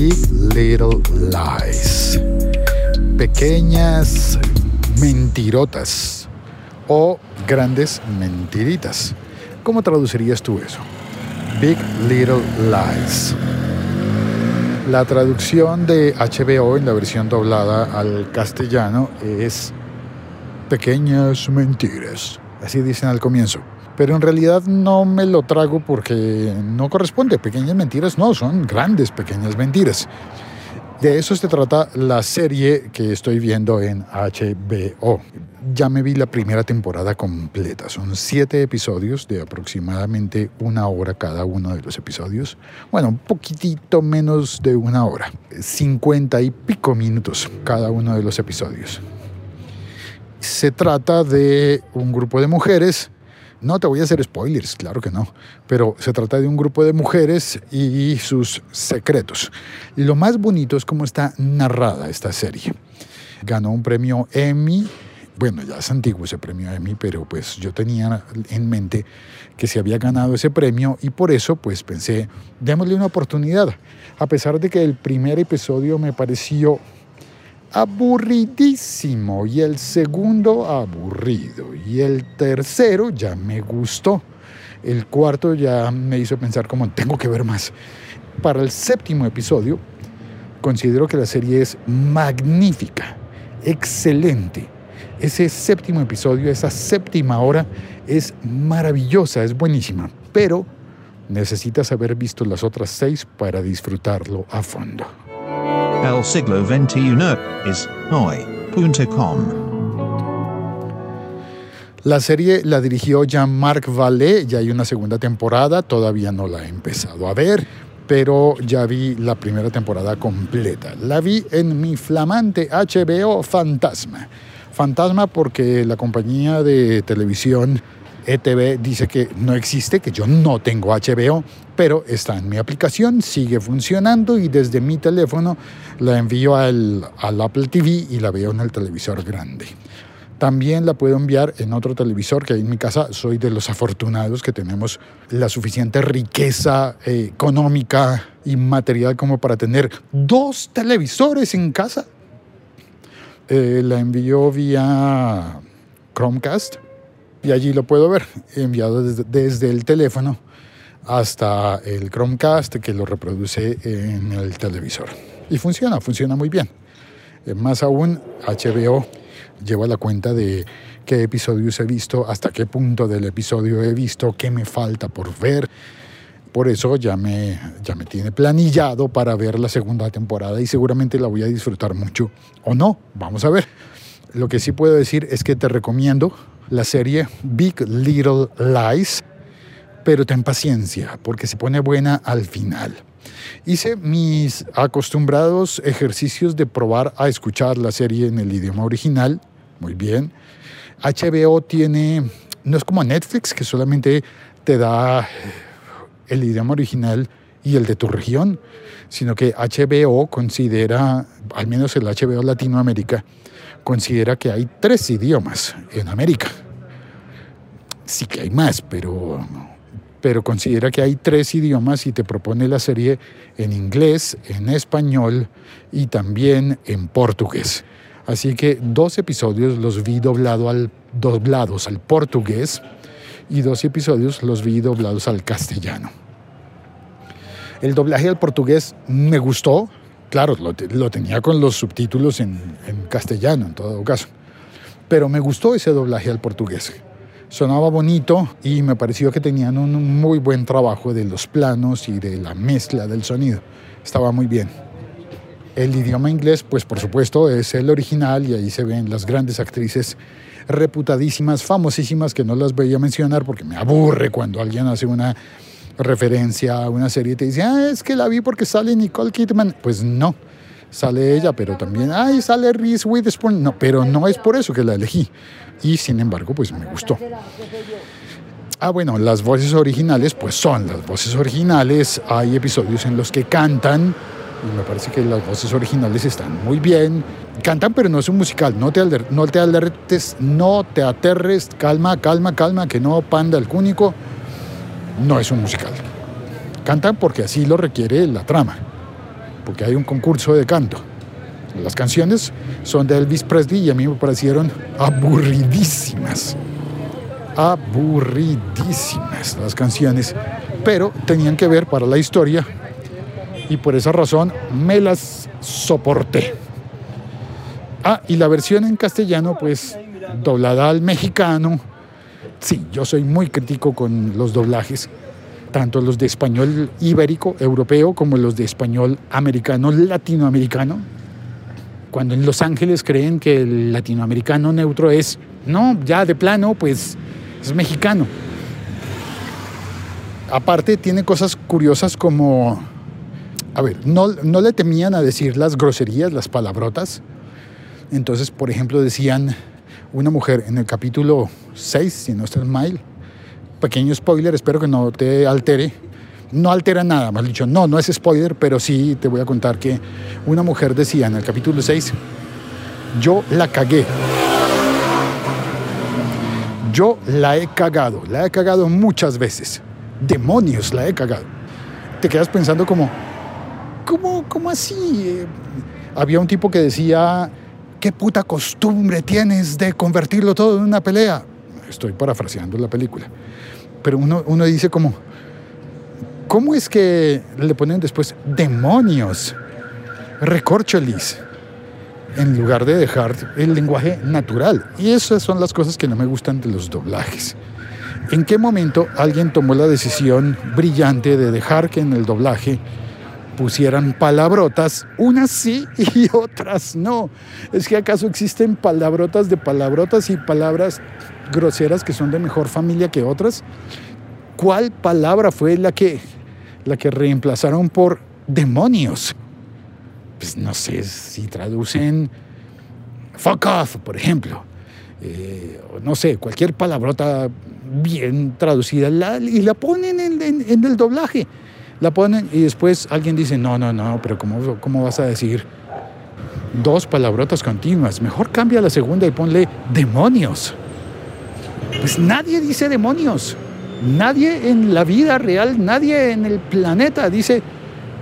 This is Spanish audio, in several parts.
Big Little Lies. Pequeñas mentirotas o grandes mentiritas. ¿Cómo traducirías tú eso? Big Little Lies. La traducción de HBO en la versión doblada al castellano es pequeñas mentiras. Así dicen al comienzo. Pero en realidad no me lo trago porque no corresponde. Pequeñas mentiras no, son grandes pequeñas mentiras. De eso se trata la serie que estoy viendo en HBO. Ya me vi la primera temporada completa. Son siete episodios de aproximadamente una hora cada uno de los episodios. Bueno, un poquitito menos de una hora. Cincuenta y pico minutos cada uno de los episodios. Se trata de un grupo de mujeres no te voy a hacer spoilers, claro que no, pero se trata de un grupo de mujeres y sus secretos. Lo más bonito es cómo está narrada esta serie. Ganó un premio Emmy. Bueno, ya es antiguo ese premio Emmy, pero pues yo tenía en mente que se había ganado ese premio y por eso pues pensé, démosle una oportunidad. A pesar de que el primer episodio me pareció aburridísimo y el segundo aburrido y el tercero ya me gustó. El cuarto ya me hizo pensar como tengo que ver más. Para el séptimo episodio considero que la serie es magnífica, excelente. Ese séptimo episodio, esa séptima hora es maravillosa, es buenísima, pero necesitas haber visto las otras seis para disfrutarlo a fondo. El siglo XXI es hoy.com. La serie la dirigió Jean-Marc Vallée, ya hay una segunda temporada, todavía no la he empezado a ver, pero ya vi la primera temporada completa. La vi en mi flamante HBO Fantasma. Fantasma porque la compañía de televisión ETV dice que no existe, que yo no tengo HBO, pero está en mi aplicación, sigue funcionando y desde mi teléfono la envío al, Apple TV y la veo en el televisor grande. También la puedo enviar en otro televisor que hay en mi casa. Soy de los afortunados que tenemos la suficiente riqueza eh, económica y material como para tener dos televisores en casa. Eh, la envío vía Chromecast y allí lo puedo ver, enviado desde, desde, el teléfono hasta el Chromecast que lo reproduce en el televisor. Y funciona, funciona muy bien. Eh, más aún, HBO lleva la cuenta de qué episodios he visto, hasta qué punto del episodio he visto, qué me falta por ver. Por eso ya me, ya me tiene planillado para ver la segunda temporada y seguramente la voy a disfrutar mucho. O no, vamos a ver. Lo que sí puedo decir es que te recomiendo la serie Big Little Lies, pero ten paciencia porque se pone buena al final. Hice mis acostumbrados ejercicios de probar a escuchar la serie en el idioma original, muy bien. HBO tiene, no es como Netflix que solamente te da el idioma original y el de tu región, sino que HBO considera, al menos el HBO Latinoamérica, considera que hay tres idiomas en América. Sí que hay más, pero, pero considera que hay tres idiomas y te propone la serie en inglés, en español y también en portugués. Así que dos episodios los vi doblado al, doblados al portugués y dos episodios los vi doblados al castellano. El doblaje al portugués me gustó, claro, lo, tenía con los subtítulos en, en, castellano en todo caso, pero me gustó ese doblaje al portugués. Sonaba bonito y me pareció que tenían un muy buen trabajo de los planos y de la mezcla del sonido. Estaba muy bien. El idioma inglés, pues por supuesto, es el original y ahí se ven las grandes actrices reputadísimas, famosísimas, que no las voy a mencionar porque me aburre cuando alguien hace una referencia a una serie te dice, ah, es que la vi porque sale Nicole Kidman. Pues no, sale ella, pero también, ay, sale Reese Witherspoon. No, pero no es por eso que la elegí. Y sin embargo, pues me gustó. Ah, bueno, las voces originales, pues son las voces originales. Hay episodios en los que cantan. Y me parece que las voces originales están muy bien. Cantan, pero no es un musical. No te, no te alertes, no te aterres. Calma, calma, calma, que no panda el cúnico no es un musical. Cantan porque así lo requiere la trama. porque hay un concurso de canto. Las canciones son de Elvis Presley y a mí me parecieron aburridísimas. Aburridísimas las canciones, pero tenían que ver para la historia y por esa razón me las soporté. Ah, y la versión en castellano, pues doblada al mexicano. Sí, yo soy muy crítico con los doblajes, tanto los de español ibérico, europeo, como los de español americano, latinoamericano. Cuando en Los Ángeles creen que el latinoamericano neutro es, no, ya de plano, pues es mexicano. Aparte tiene cosas curiosas como, a ver, no, no le temían a decir las groserías, las palabrotas. Entonces, por ejemplo, decían una mujer en el capítulo 6, si no está mal, pequeño spoiler, espero que no te altere. No altera nada, más dicho, no, no es spoiler, pero sí te voy a contar que una mujer decía en el capítulo 6, yo la cagué. Yo la he cagado, la he cagado muchas veces. Demonios, la he cagado. Te quedas pensando como, ¿cómo, cómo así? Eh, había un tipo que decía, ¿qué puta costumbre tienes de convertirlo todo en una pelea? Estoy parafraseando la película. Pero uno, uno dice como, ¿cómo es que le ponen después demonios? Recorcholis en lugar de dejar el lenguaje natural. Y esas son las cosas que no me gustan de los doblajes. ¿En qué momento alguien tomó la decisión brillante de dejar que en el doblaje pusieran palabrotas, unas sí y otras no? ¿Es que acaso existen palabrotas de palabrotas y palabras groseras que son de mejor familia que otras? ¿Cuál palabra fue la que, la que reemplazaron por demonios? pues no sé si traducen fuck off, por ejemplo. Eh, no sé, cualquier palabrota bien traducida y la ponen en, en, el doblaje. La ponen y después alguien dice, no, no, no, pero ¿cómo, ¿cómo vas a decir dos palabrotas continuas? Mejor cambia la segunda y ponle demonios. Pues nadie dice demonios. Nadie en la vida real, nadie en el planeta dice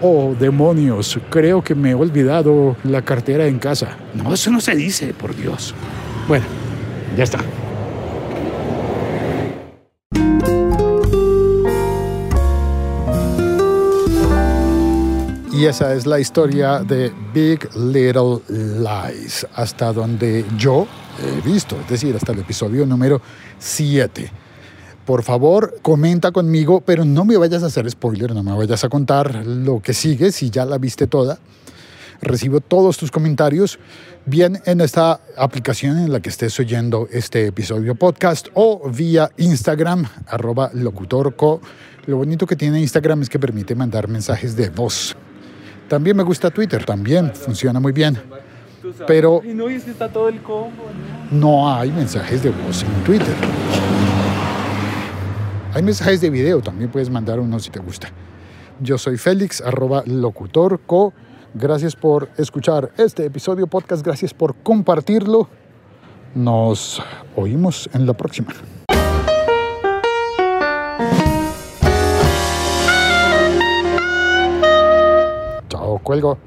Oh, demonios, creo que me he olvidado la cartera en casa. No, eso no se dice, por Dios. Bueno, ya está. Y esa es la historia de Big Little Lies, hasta donde yo he visto, es decir, hasta el episodio número 7 por favor, comenta conmigo, pero no me vayas a hacer spoiler, no me vayas a contar lo que sigue si ya la viste toda. Recibo todos tus comentarios, bien en esta aplicación en la que estés oyendo este episodio podcast o vía Instagram, arroba locutorco. Lo bonito que tiene Instagram es que permite mandar mensajes de voz. También me gusta Twitter, también funciona muy bien. Pero no hay mensajes de voz en Twitter. Hay mensajes de video, también puedes mandar uno si te gusta. Yo soy Félix, arroba locutorco. Gracias por escuchar este episodio podcast, gracias por compartirlo. Nos oímos en la próxima. cuelgo.